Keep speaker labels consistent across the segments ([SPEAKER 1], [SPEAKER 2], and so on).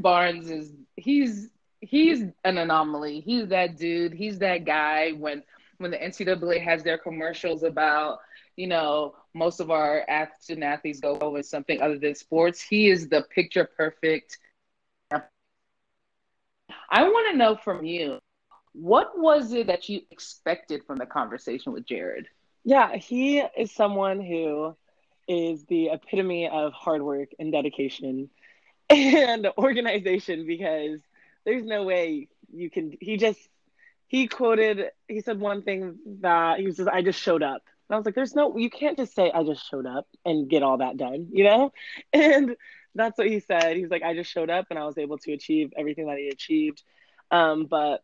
[SPEAKER 1] Barnes is he's he's an anomaly. He's that dude. He's that guy when when the NCAA has their commercials about, you know, most of our athletes and athletes go with something other than sports. He is the picture perfect. I want to know from you, what was it that you expected from the conversation with Jared?
[SPEAKER 2] Yeah, he is someone who is the epitome of hard work and dedication and organization because there's no way you can he just he quoted he said one thing that he says i just showed up. And i was like there's no you can't just say i just showed up and get all that done you know? And that's what he said. He's like i just showed up and i was able to achieve everything that he achieved. Um, but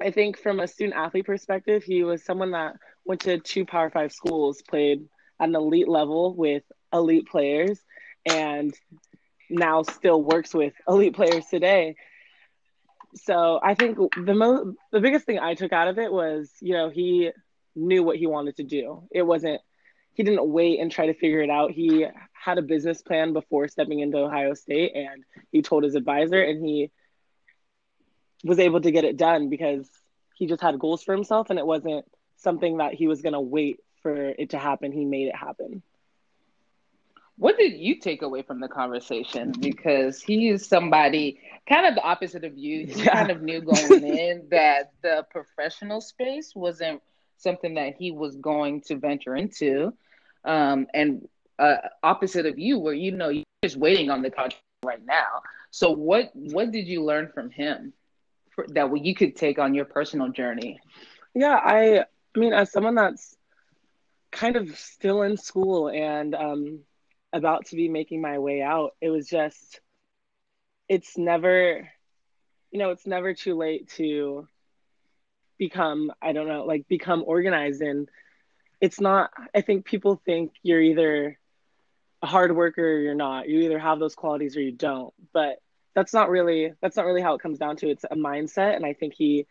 [SPEAKER 2] i think from a student athlete perspective he was someone that went to two power five schools played at an elite level with elite players and now still works with elite players today so I think the most the biggest thing I took out of it was, you know, he knew what he wanted to do. It wasn't he didn't wait and try to figure it out. He had a business plan before stepping into Ohio State and he told his advisor and he was able to get it done because he just had goals for himself and it wasn't something that he was going to wait for it to happen. He made it happen.
[SPEAKER 1] What did you take away from the conversation? Because he is somebody kind of the opposite of you. He yeah. kind of knew going in that the professional space wasn't something that he was going to venture into. Um, and uh, opposite of you, where you know you're just waiting on the contract right now. So what what did you learn from him for, that you could take on your personal journey?
[SPEAKER 2] Yeah, I I mean, as someone that's kind of still in school and um, about to be making my way out, it was just, it's never, you know, it's never too late to become, I don't know, like become organized. And it's not, I think people think you're either a hard worker or you're not. You either have those qualities or you don't. But that's not really, that's not really how it comes down to. It's a mindset. And I think he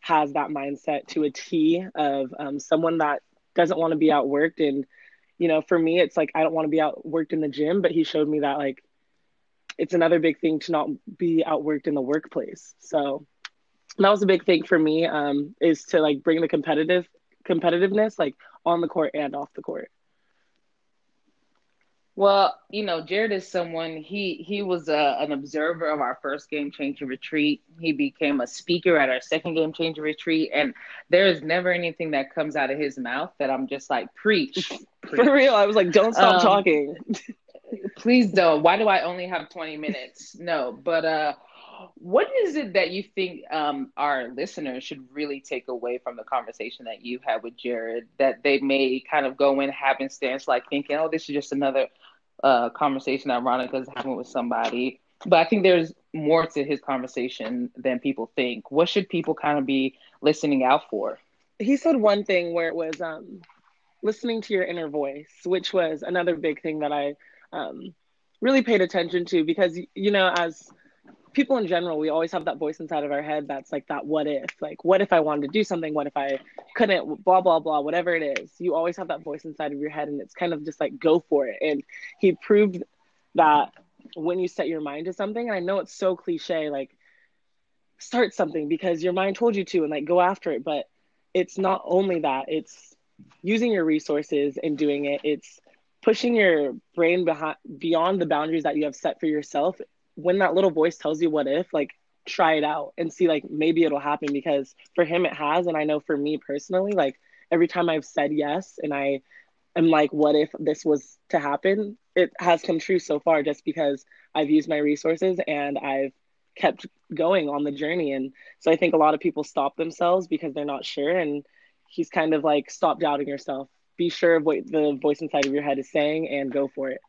[SPEAKER 2] has that mindset to a T of um, someone that doesn't want to be outworked and you know, for me, it's like I don't want to be outworked in the gym, but he showed me that like it's another big thing to not be outworked in the workplace. So that was a big thing for me um, is to like bring the competitive competitiveness like on the court and off the court.
[SPEAKER 1] Well, you know, Jared is someone he he was a, an observer of our first game changer retreat. He became a speaker at our second game changer retreat, and there is never anything that comes out of his mouth that I'm just like preach.
[SPEAKER 2] preach. For real, I was like, don't stop um, talking.
[SPEAKER 1] please don't. Why do I only have 20 minutes? No, but uh, what is it that you think um, our listeners should really take away from the conversation that you had with Jared that they may kind of go in happenstance, like thinking, oh, this is just another uh, conversation that Ronica's having with somebody. But I think there's more to his conversation than people think. What should people kind of be listening out for?
[SPEAKER 2] He said one thing where it was um, listening to your inner voice, which was another big thing that I um, really paid attention to because, you know, as people in general, we always have that voice inside of our head that's like that what if, like, what if I wanted to do something? What if I couldn't? Blah, blah, blah, whatever it is. You always have that voice inside of your head, and it's kind of just like go for it. And he proved that when you set your mind to something, and I know it's so cliche, like, start something because your mind told you to and like go after it. But it's not only that, it's using your resources and doing it. It's pushing your brain behind beyond the boundaries that you have set for yourself when that little voice tells you what if, like try it out and see like maybe it'll happen because for him it has. And I know for me personally like every time I've said yes and I am like what if this was to happen? It has come true so far just because I've used my resources and I've kept going on the journey. And so I think a lot of people stop themselves because they're not sure. And he's kind of like stop doubting yourself. Be sure of what the voice inside of your head is saying and go for it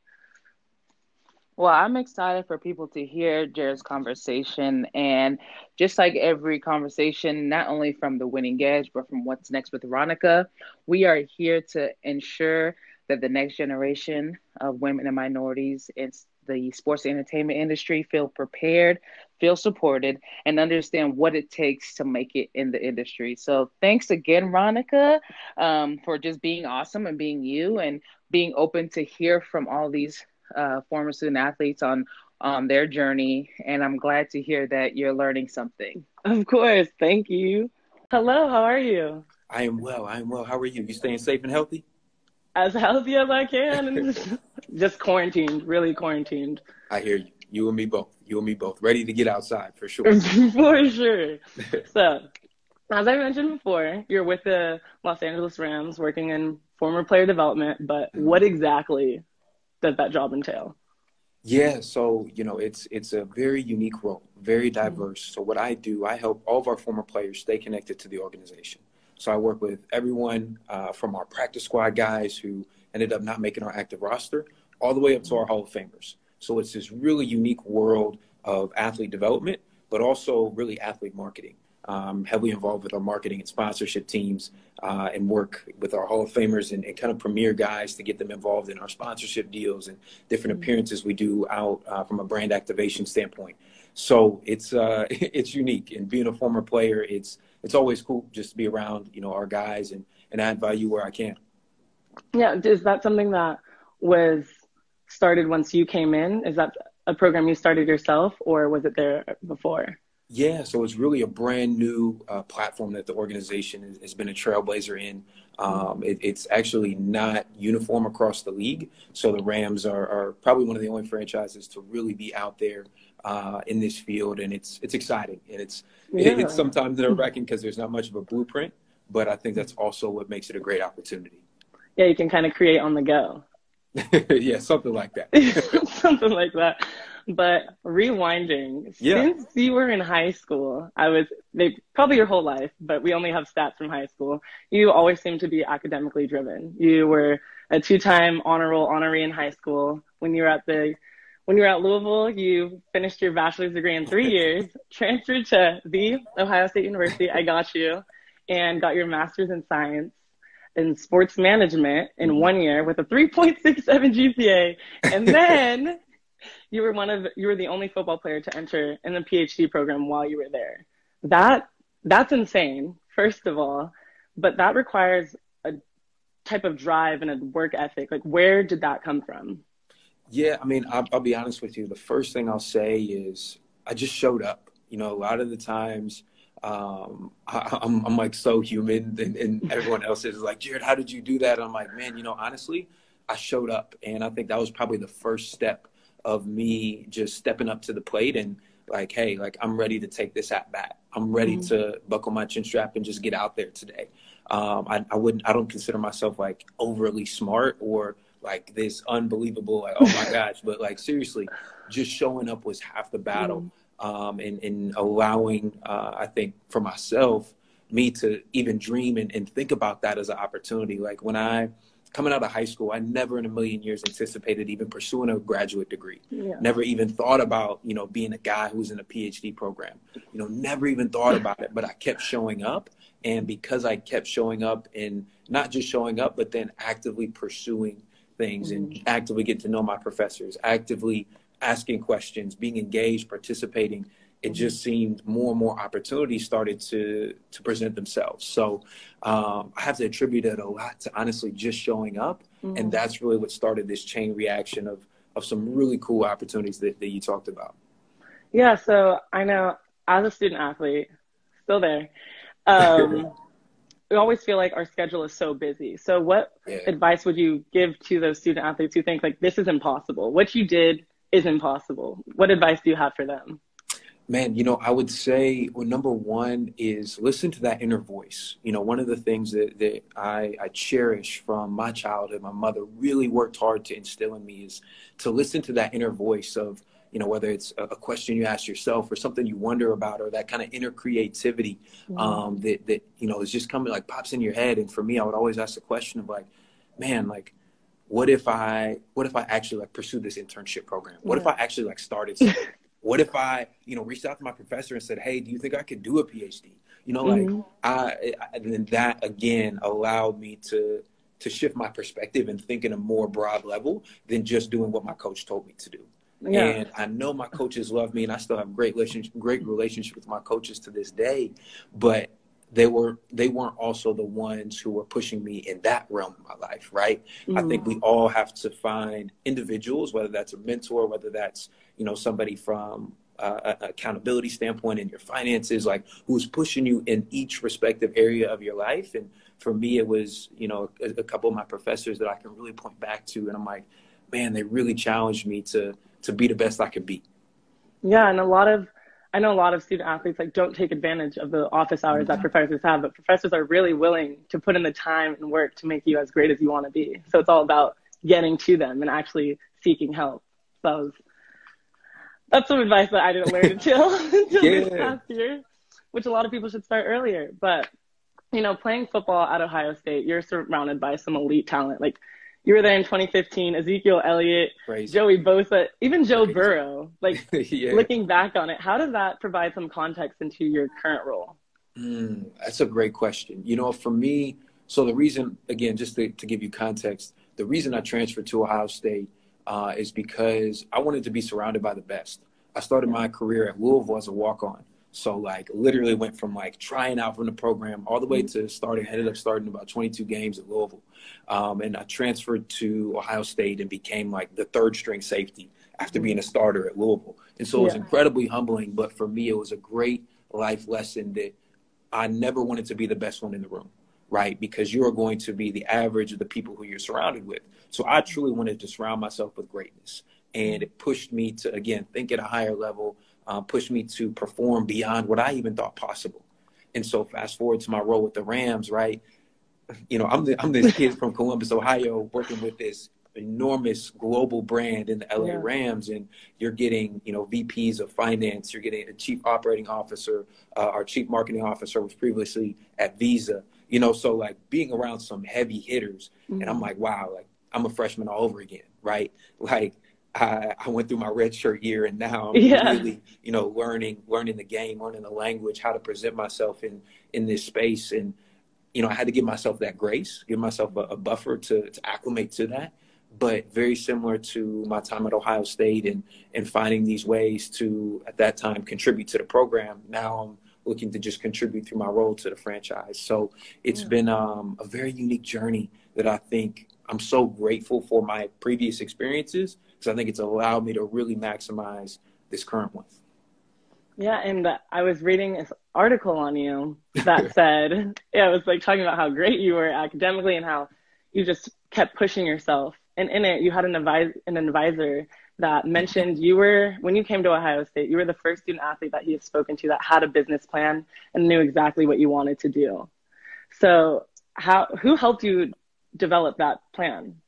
[SPEAKER 1] well, I'm excited for people to hear Jared's conversation. And just like every conversation, not only from the winning edge, but from what's next with Ronica, we are here to ensure that the next generation of women and minorities in the sports entertainment industry feel prepared, feel supported, and understand what it takes to make it in the industry. So, thanks again, Ronica, um, for just being awesome and being you and being open to hear from all these uh, former student athletes on on their journey. And I'm glad to hear that you're learning something.
[SPEAKER 3] Of course. Thank you. Hello, how are you?
[SPEAKER 4] I am well. I am well. How are you? You staying safe and healthy?
[SPEAKER 3] As healthy as I can. Just quarantined, really quarantined.
[SPEAKER 4] I hear you. You and me both. You and me both. Ready to get outside for sure.
[SPEAKER 3] for sure. so, as I mentioned before, you're with the Los Angeles Rams working in former player development, but what exactly does that job entail?
[SPEAKER 4] Yeah, so you know, it's it's a very unique role, very diverse. So what I do, I help all of our former players stay connected to the organization. So I work with everyone uh, from our practice squad guys who ended up not making our active roster, all the way up to our Hall of Famers. So it's this really unique world of athlete development, but also really athlete marketing um, heavily involved with our marketing and sponsorship teams uh, and work with our Hall of Famers and, and, kind of premier guys to get them involved in our sponsorship deals and different mm-hmm. appearances we do out uh, from a brand activation standpoint. So it's uh, it's unique, and being a former player, it's it's always cool just to be around you know our guys and and add value where I can.
[SPEAKER 3] Yeah, is that something that was started once you came in? Is that a program you started yourself, or was it there before?
[SPEAKER 4] Yeah, so it's really a brand new uh, platform that the organization has, has been a trailblazer in. Um, it, it's actually not uniform across the league. So the Rams are, are, probably one of the only franchises to really be out there uh, in this field, and it's it's exciting and it's yeah. it, it's sometimes nerve wracking because there's not much of a blueprint. But I think that's also what makes it a great opportunity.
[SPEAKER 3] Yeah, you can kind of create on the go.
[SPEAKER 4] yeah, something like that.
[SPEAKER 3] something like that. But rewinding, yeah. since you were in high school, I was they, probably your whole life, but we only have stats from high school. You always seemed to be academically driven. You were a two-time honor roll honoree in high school. When you were at the when you were at Louisville, you finished your bachelor's degree in three years, transferred to the Ohio State University. I got you, and got your master's in science in sports management in mm-hmm. one year with a 3.67 GPA. And then you were one of you were the only football player to enter in the PhD program while you were there. That that's insane, first of all, but that requires a type of drive and a work ethic. Like, where did that come from?
[SPEAKER 4] Yeah, I mean, I'll, I'll be honest with you. The first thing I'll say is I just showed up. You know, a lot of the times um, I, am I'm, I'm like so human, and, and everyone else is like, Jared, how did you do that? And I'm like, man, you know, honestly, I showed up, and I think that was probably the first step of me just stepping up to the plate and like, hey, like I'm ready to take this at bat. I'm ready mm-hmm. to buckle my chin strap and just get out there today. Um, I, I wouldn't, I don't consider myself like overly smart or like this unbelievable, like, oh my gosh, but like seriously, just showing up was half the battle. Mm-hmm um, and, and allowing, uh, I think, for myself, me to even dream and, and think about that as an opportunity. Like when I, coming out of high school, I never in a million years anticipated even pursuing a graduate degree. Yeah. Never even thought about, you know, being a guy who's in a PhD program. You know, never even thought about it, but I kept showing up. And because I kept showing up and not just showing up, but then actively pursuing things mm-hmm. and actively get to know my professors, actively asking questions, being engaged, participating, it just seemed more and more opportunities started to to present themselves. So um, I have to attribute it a lot to honestly just showing up, mm-hmm. and that's really what started this chain reaction of of some really cool opportunities that, that you talked about.
[SPEAKER 3] Yeah, so I know as a student athlete, still there. Um, we always feel like our schedule is so busy. So, what yeah. advice would you give to those student athletes who think like this is impossible? What you did is impossible. What advice do you have for them?
[SPEAKER 4] Man, you know, I would say well, number one is listen to that inner voice. You know, one of the things that, that I, I cherish from my childhood, my mother really worked hard to instill in me is to listen to that inner voice of, you know, whether it's a, question you ask yourself or something you wonder about or that kind of inner creativity mm-hmm. um, that, that, you know, is just coming like pops in your head. And for me, I would always ask the question of like, man, like, what if I what if I actually like pursue this internship program? What yeah. if I actually like started what if I, you know, reached out to my professor and said, "Hey, do you think I could do a PhD?" You know, mm-hmm. like I, and then that again allowed me to to shift my perspective and think in a more broad level than just doing what my coach told me to do. Yeah. And I know my coaches love me, and I still have great relationship, great relationship with my coaches to this day. But they were they weren't also the ones who were pushing me in that realm of my life right? Mm-hmm. i think we all have to find individuals whether that's a mentor whether that's you know somebody from uh, accountability standpoint in your finances like who's pushing you in each respective area of your life. And for me it was you know a, a couple of my professors that i can really point back to and i'm like man they really challenged me to to be the best i could be.
[SPEAKER 3] Yeah and a lot of I know a lot of student athletes like don't take advantage of the office hours that mm-hmm. professors have, but professors are really willing to put in the time and work to make you as great as you want to be. So it's all about getting to them and actually seeking help. So that was, that's some advice that I didn't learn until, until yeah. this past year, which a lot of people should start earlier. But you know, playing football at Ohio State, you're surrounded by some elite talent. Like you were there in 2015. Ezekiel Elliott, Crazy. Joey Bosa, even Joe Crazy. Burrow. Like yeah. looking back on it, how does that provide some context into your current role?
[SPEAKER 4] Mm, that's a great question. You know, for me, so the reason, again, just to, to give you context, the reason I transferred to Ohio State uh, is because I wanted to be surrounded by the best. I started my career at Louisville as a walk on. So like literally went from like trying out from the program all the way to starting, ended up starting about 22 games at Louisville. Um, and I transferred to Ohio State and became like the third string safety after being a starter at Louisville. And so it was yeah. incredibly humbling, but for me, it was a great life lesson that I never wanted to be the best one in the room, right? Because you're going to be the average of the people who you're surrounded with. So I truly wanted to surround myself with greatness. And it pushed me to, again, think at a higher level, uh, pushed me to perform beyond what I even thought possible. And so fast forward to my role with the Rams, right? You know, I'm the, I'm this kid from Columbus, Ohio, working with this enormous global brand in the LA yeah. Rams, and you're getting, you know, VPs of finance, you're getting a chief operating officer, uh, our chief marketing officer was previously at Visa, you know, so like being around some heavy hitters, mm-hmm. and I'm mm-hmm. like, wow, like I'm a freshman all over again, right? Like I, I went through my red shirt year and now I'm yeah. really, you know, learning, learning the game, learning the language, how to present myself in, in this space. And, you know, I had to give myself that grace, give myself a, a buffer to, to acclimate to that. But very similar to my time at Ohio State and, and finding these ways to, at that time, contribute to the program. Now I'm looking to just contribute through my role to the franchise. So it's yeah. been um, a very unique journey that I think I'm so grateful for my previous experiences because I think it's allowed me to really maximize this current one.
[SPEAKER 3] Yeah, and I was reading this article on you that said, yeah, it was like talking about how great you were academically and how you just kept pushing yourself. And in it, you had an, advisor, an advisor that mentioned you were, when you came to Ohio State, you were the first student athlete that he had spoken to that had a business plan and knew exactly what you wanted to do. So, how, who helped you develop that plan?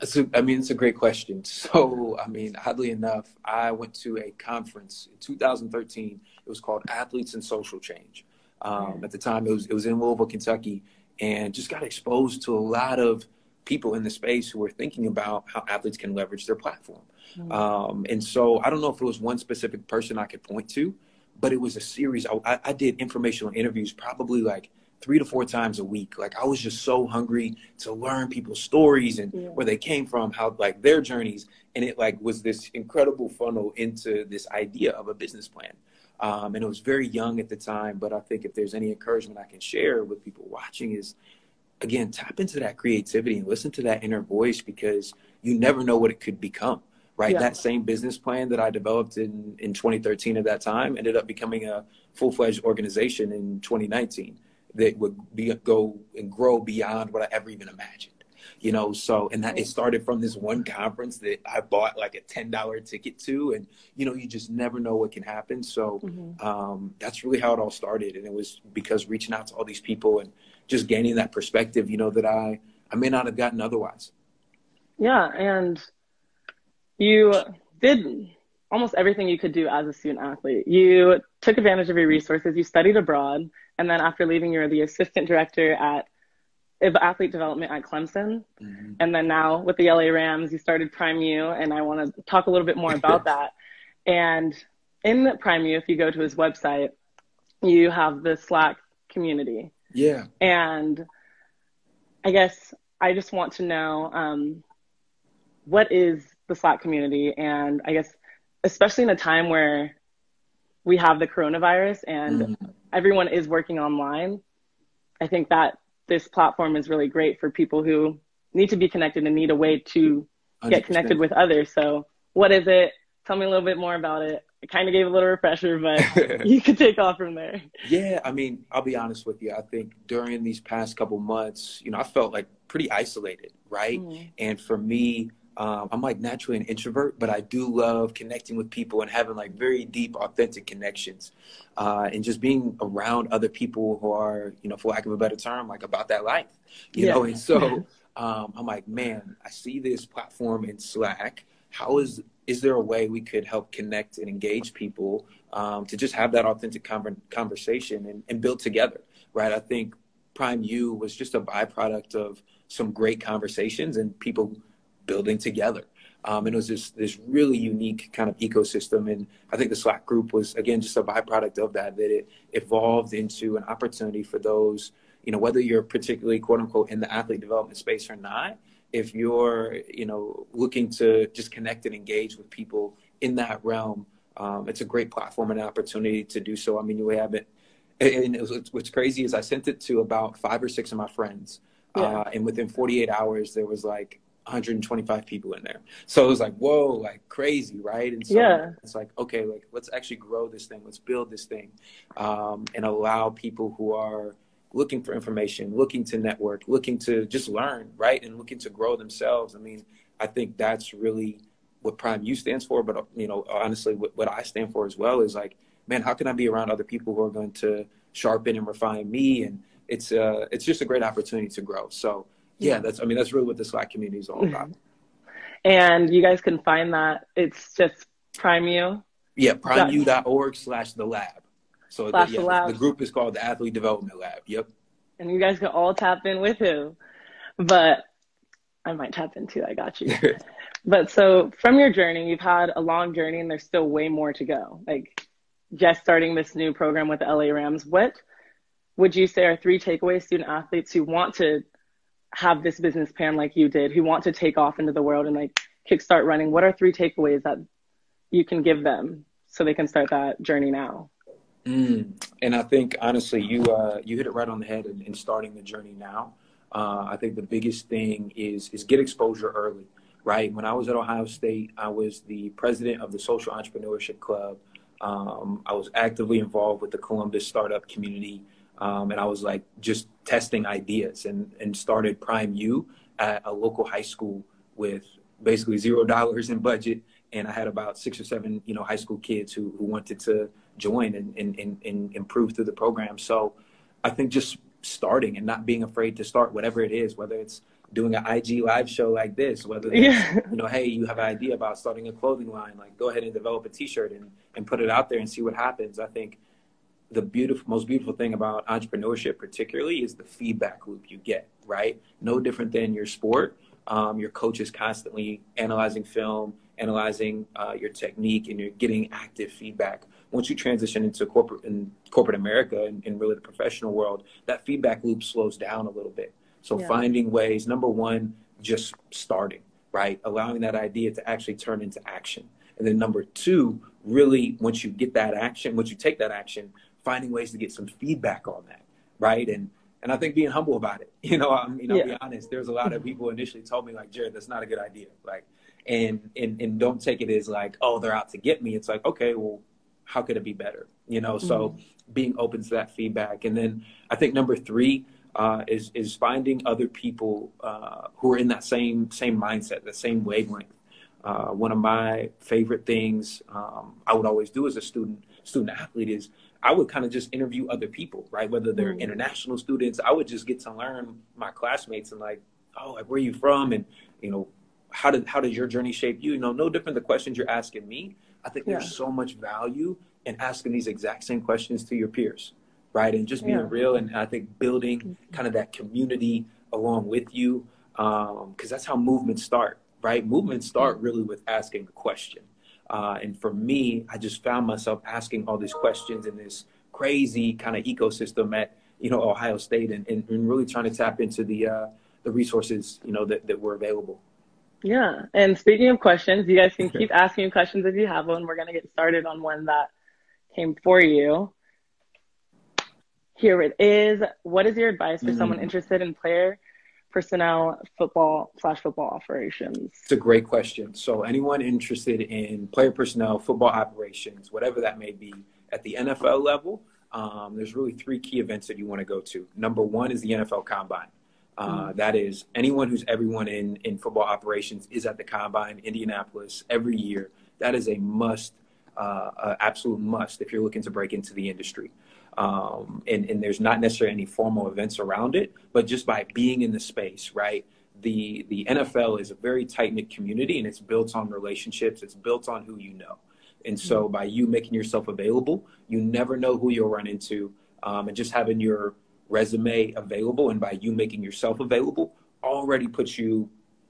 [SPEAKER 4] A, I mean, it's a great question. So, I mean, oddly enough, I went to a conference in 2013. It was called Athletes and Social Change. Um, at the time, it was it was in Louisville, Kentucky, and just got exposed to a lot of people in the space who were thinking about how athletes can leverage their platform. Mm-hmm. Um, and so, I don't know if it was one specific person I could point to, but it was a series. I, I did informational interviews probably like three to four times a week. Like I was just so hungry to learn people's stories and yeah. where they came from, how like their journeys, and it like was this incredible funnel into this idea of a business plan. Um, and it was very young at the time, but I think if there's any encouragement I can share with people watching is, again, tap into that creativity and listen to that inner voice because you never know what it could become. Right, yeah. that same business plan that I developed in in 2013 at that time ended up becoming a full fledged organization in 2019 that would be go and grow beyond what I ever even imagined. You know, so and that it started from this one conference that I bought like a ten dollar ticket to, and you know, you just never know what can happen. So mm-hmm. um, that's really how it all started, and it was because reaching out to all these people and just gaining that perspective, you know, that I I may not have gotten otherwise.
[SPEAKER 3] Yeah, and you did almost everything you could do as a student athlete. You took advantage of your resources. You studied abroad. And then after leaving, you were the assistant director at athlete development at Clemson. Mm-hmm. And then now with the LA Rams, you started Prime U. And I want to talk a little bit more about that. And in Prime U, if you go to his website, you have the Slack community.
[SPEAKER 4] Yeah.
[SPEAKER 3] And I guess I just want to know um, what is the Slack community? And I guess, especially in a time where we have the coronavirus and mm everyone is working online, I think that this platform is really great for people who need to be connected and need a way to get 100%. connected with others. So, what is it? Tell me a little bit more about it. I kind of gave a little refresher, but you could take off from there.
[SPEAKER 4] Yeah, I mean, I'll be honest with you. I think during these past couple months, you know, I felt like pretty isolated, right? Mm. And for me, um, I'm like naturally an introvert, but I do love connecting with people and having like very deep, authentic connections, uh, and just being around other people who are, you know, for lack of a better term, like about that life, you yeah. know. And so um, I'm like, man, I see this platform in Slack. How is is there a way we could help connect and engage people um, to just have that authentic con- conversation and, and build together, right? I think Prime U was just a byproduct of some great conversations and people building together. Um, and it was this this really unique kind of ecosystem. And I think the Slack group was again just a byproduct of that. That it evolved into an opportunity for those, you know, whether you're particularly quote unquote in the athlete development space or not. If you're, you know, looking to just connect and engage with people in that realm, um, it's a great platform and opportunity to do so. I mean, you have it. And it was, what's crazy is I sent it to about five or six of my friends, yeah. uh, and within 48 hours, there was like 125 people in there. So it was like, whoa, like crazy, right? And so
[SPEAKER 3] yeah.
[SPEAKER 4] it's like, okay, like let's actually grow this thing, let's build this thing, um, and allow people who are looking for information, looking to network, looking to just learn, right, and looking to grow themselves. I mean, I think that's really what Prime U stands for. But you know, honestly, what, what I stand for as well is like, man, how can I be around other people who are going to sharpen and refine me? And it's uh, it's just a great opportunity to grow. So yeah, that's I mean that's really what the Slack community is all mm-hmm. about.
[SPEAKER 3] And you guys can find that. It's just PrimeU.
[SPEAKER 4] Yeah, primeu.org slash the lab. So the, yeah, the, lab. the group is called the Athlete Development Lab. Yep.
[SPEAKER 3] And you guys can all tap in with him. But I might tap into. I got you. but so from your journey, you've had a long journey and there's still way more to go. Like just starting this new program with the LA Rams, what would you say are three takeaways student athletes who want to have this business plan like you did, who want to take off into the world and like kickstart running, what are three takeaways that you can give them so they can start that journey now?
[SPEAKER 4] Mm. And I think honestly, you uh, you hit it right on the head in, in starting the journey now. Uh, I think the biggest thing is is get exposure early. Right. When I was at Ohio State, I was the president of the Social Entrepreneurship Club. Um, I was actively involved with the Columbus startup community. Um, and I was like just testing ideas and, and started Prime U at a local high school with basically zero dollars in budget. And I had about six or seven, you know, high school kids who, who wanted to join and, and, and, and improve through the program. So I think just starting and not being afraid to start whatever it is, whether it's doing an IG live show like this, whether yeah. you know, hey, you have an idea about starting a clothing line, like go ahead and develop a T-shirt and and put it out there and see what happens. I think the beautiful, most beautiful thing about entrepreneurship, particularly, is the feedback loop you get. Right, no different than your sport. Um, your coach is constantly analyzing film, analyzing uh, your technique, and you're getting active feedback. Once you transition into corporate in corporate America and, and really the professional world, that feedback loop slows down a little bit. So yeah. finding ways, number one, just starting, right? Allowing that idea to actually turn into action. And then number two, really once you get that action, once you take that action, finding ways to get some feedback on that, right? And and I think being humble about it. You know, I mean, I'll yeah. be honest. There's a lot of people initially told me like, Jared, that's not a good idea. Like, and and and don't take it as like, oh, they're out to get me. It's like, okay, well, how could it be better? You know, mm-hmm. so being open to that feedback, and then I think number three. Uh, is is finding other people uh, who are in that same same mindset, the same wavelength. Uh, one of my favorite things um, I would always do as a student student athlete is I would kind of just interview other people, right? Whether they're mm. international students, I would just get to learn my classmates and like, oh, like where are you from? And, you know, how did how did your journey shape you? You know, no different the questions you're asking me. I think yeah. there's so much value in asking these exact same questions to your peers, right? And just being yeah. real and I think building mm-hmm. kind of that community along with you, because um, that's how movements start, right? Movements start really with asking a question. Uh, and for me, I just found myself asking all these questions in this crazy kind of ecosystem at you know Ohio State, and, and, and really trying to tap into the uh, the resources you know that, that were available.
[SPEAKER 3] Yeah, and speaking of questions, you guys can keep asking questions if you have one. We're gonna get started on one that came for you. here it is. What is your advice for
[SPEAKER 4] Mm.
[SPEAKER 3] someone interested in player personnel football slash football operations?
[SPEAKER 4] It's a great question. So, anyone interested in player personnel, football operations, whatever that may be, at the NFL level, um, there's really three key events that you want to go to. Number one is the NFL Combine. Uh, that is anyone who's everyone in in football operations is at the Combine, Indianapolis, every year. That is a must, uh, uh, absolute must if you're looking to break into the industry. Um, and, and there's not necessarily any formal events around it, but just by being in the space, right? The the NFL is a very tight knit community, and it's built on relationships. It's built on who you know, and so by you making yourself available, you never know who you'll run into, um, and just having your resume available, and by you making yourself available, already puts you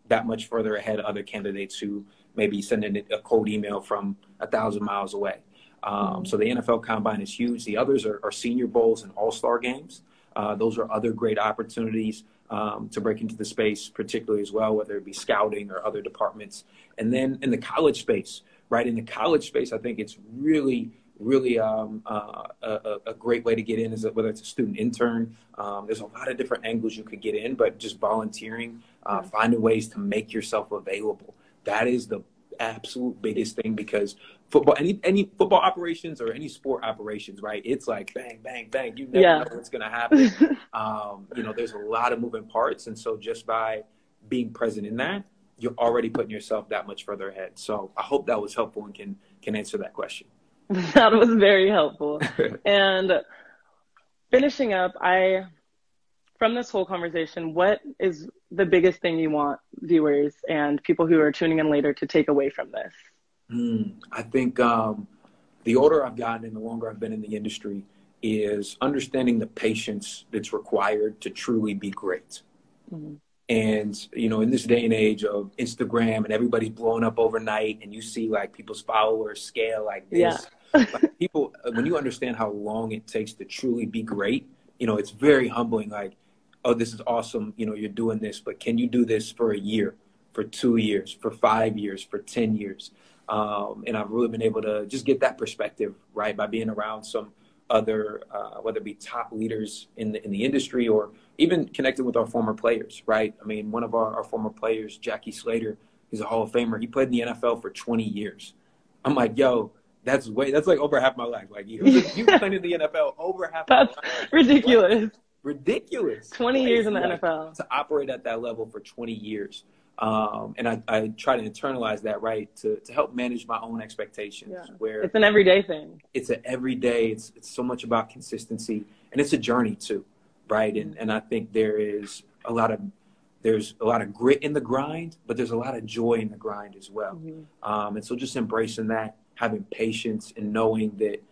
[SPEAKER 4] that much further ahead of other candidates who maybe sending a cold email from a thousand miles away. Um, so the NFL Combine is huge. The others are, are Senior Bowls and All Star games. Uh, those are other great opportunities um, to break into the space, particularly as well, whether it be scouting or other departments. And then in the college space, right? In the college space, I think it's really, really um, uh, a, a great way to get in is whether it's a student intern. Um, there's a lot of different angles you could get in, but just volunteering, uh, finding ways to make yourself available. That is the absolute biggest thing because football any any football operations or any sport operations right it's like bang bang bang you never
[SPEAKER 3] Yeah.
[SPEAKER 4] know what's going to happen um, you know there's a lot of moving parts and so just by being present in that you're already putting yourself that much further ahead so i hope that was helpful and can can answer that question
[SPEAKER 3] that was very helpful. and finishing up, I from this whole conversation, what is the biggest thing you want viewers and people who are tuning in later to take away from this?
[SPEAKER 4] Mm, I think um, the older I've gotten and the longer I've been in the industry is understanding the patience that's required to truly be great.
[SPEAKER 3] Mhm.
[SPEAKER 4] And, you know, in this day and age of Instagram and everybody's blowing up overnight and you see like people's followers scale like this.
[SPEAKER 3] Yeah.
[SPEAKER 4] like, people, when you understand how long it takes to truly be great, you know, it's very humbling. Like, oh, this is awesome. You know, you're doing this, but can you do this for a year, for two years, for five years, for 10 years? Um, and I've really been able to just get that perspective, right, by being around some other, uh, whether it be top leaders in the, in the industry or even connected with our former players, right? I mean, one of our, our former players, Jackie Slater, he's a Hall of Famer. He played in the NFL for 20 years. I'm like, yo, that's way, that's like over half my life. Like, you, you played in the NFL over half my
[SPEAKER 3] That's ridiculous.
[SPEAKER 4] Ridiculous.
[SPEAKER 3] 20 years in the
[SPEAKER 4] Like,
[SPEAKER 3] NFL.
[SPEAKER 4] to operate at that level for 20 years. Um, and I, I try to internalize that, right, to, to help manage my own expectations.
[SPEAKER 3] Yeah.
[SPEAKER 4] Where
[SPEAKER 3] It's an everyday thing.
[SPEAKER 4] it's an everyday, it's, it's so much about consistency, and it's a journey too, right? And, and I think there is a lot of there's a lot of grit in the grind, but there's a lot of joy in the grind as well.
[SPEAKER 3] Mhm.
[SPEAKER 4] Um, and so just embracing that, having patience, and knowing that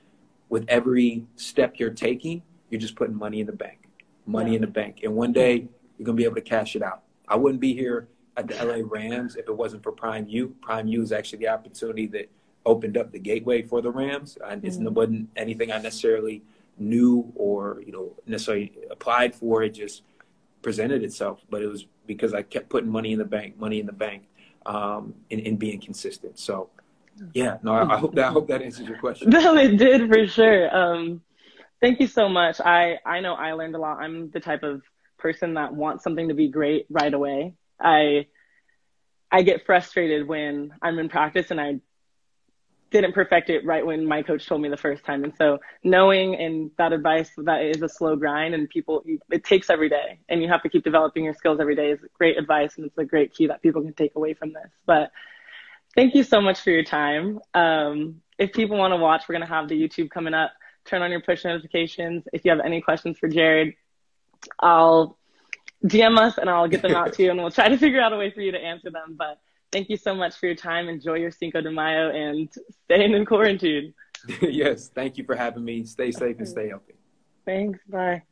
[SPEAKER 4] with every step you're taking, you're just putting money in the bank, money
[SPEAKER 3] Yeah.
[SPEAKER 4] in the bank. And one day you're going to be able to cash it out. I wouldn't be here at the LA Rams if it wasn't for Prime U. Prime U is actually the opportunity that opened up the gateway for the Rams. And it's-
[SPEAKER 3] Mhm.
[SPEAKER 4] it wasn't anything I necessarily knew or, you know, necessarily applied for. It just presented itself. But it was because I kept putting money in the bank, money in the bank, um, and, and being consistent. So, yeah, no, I, I hope that I hope that answers your question.
[SPEAKER 3] No, it did for sure. Um, thank you so much. I, I know I learned a lot. I'm the type of person that wants something to be great right away. I I get frustrated when I'm in practice and I didn't perfect it right when my coach told me the first time. And so knowing and that advice that it is a slow grind and people it takes every day and you have to keep developing your skills every day is great advice and it's a great key that people can take away from this. But thank you so much for your time. Um, if people want to watch, we're going to have the YouTube coming up. Turn on your push notifications. If you have any questions for Jared, I'll DM us and I'll get them out to you and we'll try to figure out a way for you to answer them. But thank you so much for your time. Enjoy your Cinco de Mayo and staying in quarantine.
[SPEAKER 4] yes, thank you for having me. Stay safe and stay healthy.
[SPEAKER 3] Thanks. Bye.